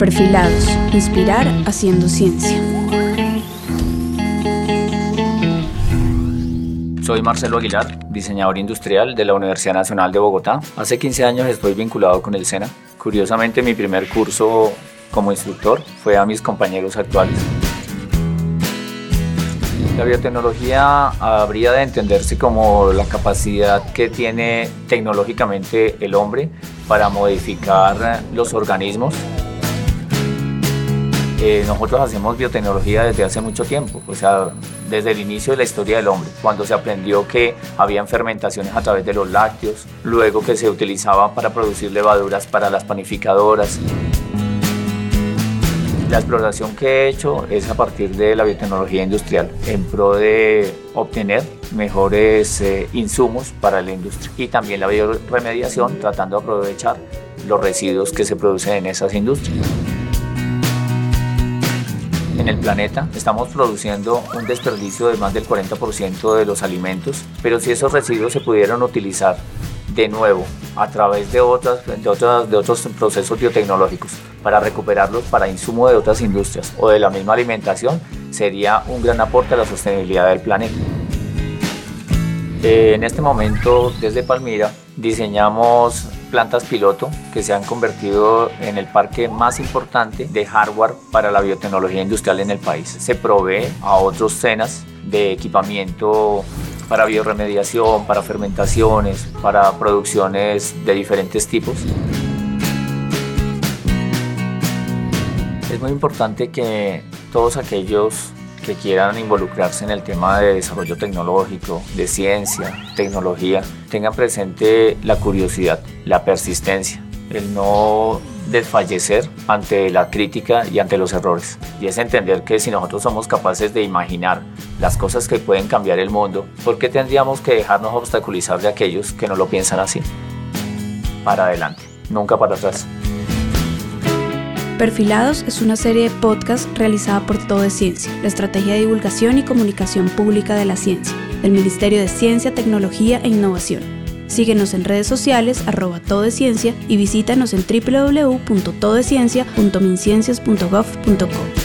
Perfilados. Inspirar haciendo ciencia. Soy Marcelo Aguilar, diseñador industrial de la Universidad Nacional de Bogotá. Hace 15 años estoy vinculado con el SENA. Curiosamente, mi primer curso como instructor fue a mis compañeros actuales. La biotecnología habría de entenderse como la capacidad que tiene tecnológicamente el hombre para modificar los organismos. Eh, nosotros hacemos biotecnología desde hace mucho tiempo, o sea, desde el inicio de la historia del hombre, cuando se aprendió que habían fermentaciones a través de los lácteos, luego que se utilizaban para producir levaduras para las panificadoras. La exploración que he hecho es a partir de la biotecnología industrial, en pro de obtener mejores eh, insumos para la industria y también la bioremediación, tratando de aprovechar los residuos que se producen en esas industrias. En el planeta estamos produciendo un desperdicio de más del 40% de los alimentos, pero si esos residuos se pudieran utilizar de nuevo a través de, de, de otros procesos biotecnológicos para recuperarlos para insumo de otras industrias o de la misma alimentación sería un gran aporte a la sostenibilidad del planeta. Eh, en este momento desde Palmira diseñamos plantas piloto que se han convertido en el parque más importante de hardware para la biotecnología industrial en el país. Se provee a otros cenas de equipamiento para bioremediación, para fermentaciones, para producciones de diferentes tipos. Es muy importante que todos aquellos que quieran involucrarse en el tema de desarrollo tecnológico, de ciencia, tecnología, tengan presente la curiosidad, la persistencia, el no desfallecer ante la crítica y ante los errores. Y es entender que si nosotros somos capaces de imaginar las cosas que pueden cambiar el mundo, ¿por qué tendríamos que dejarnos obstaculizar de aquellos que no lo piensan así? Para adelante, nunca para atrás. Perfilados es una serie de podcasts realizada por Todo Ciencia, la estrategia de divulgación y comunicación pública de la ciencia, del Ministerio de Ciencia, Tecnología e Innovación. Síguenos en redes sociales, arroba todo y visítanos en www.todeciencia.minciencias.gov.co.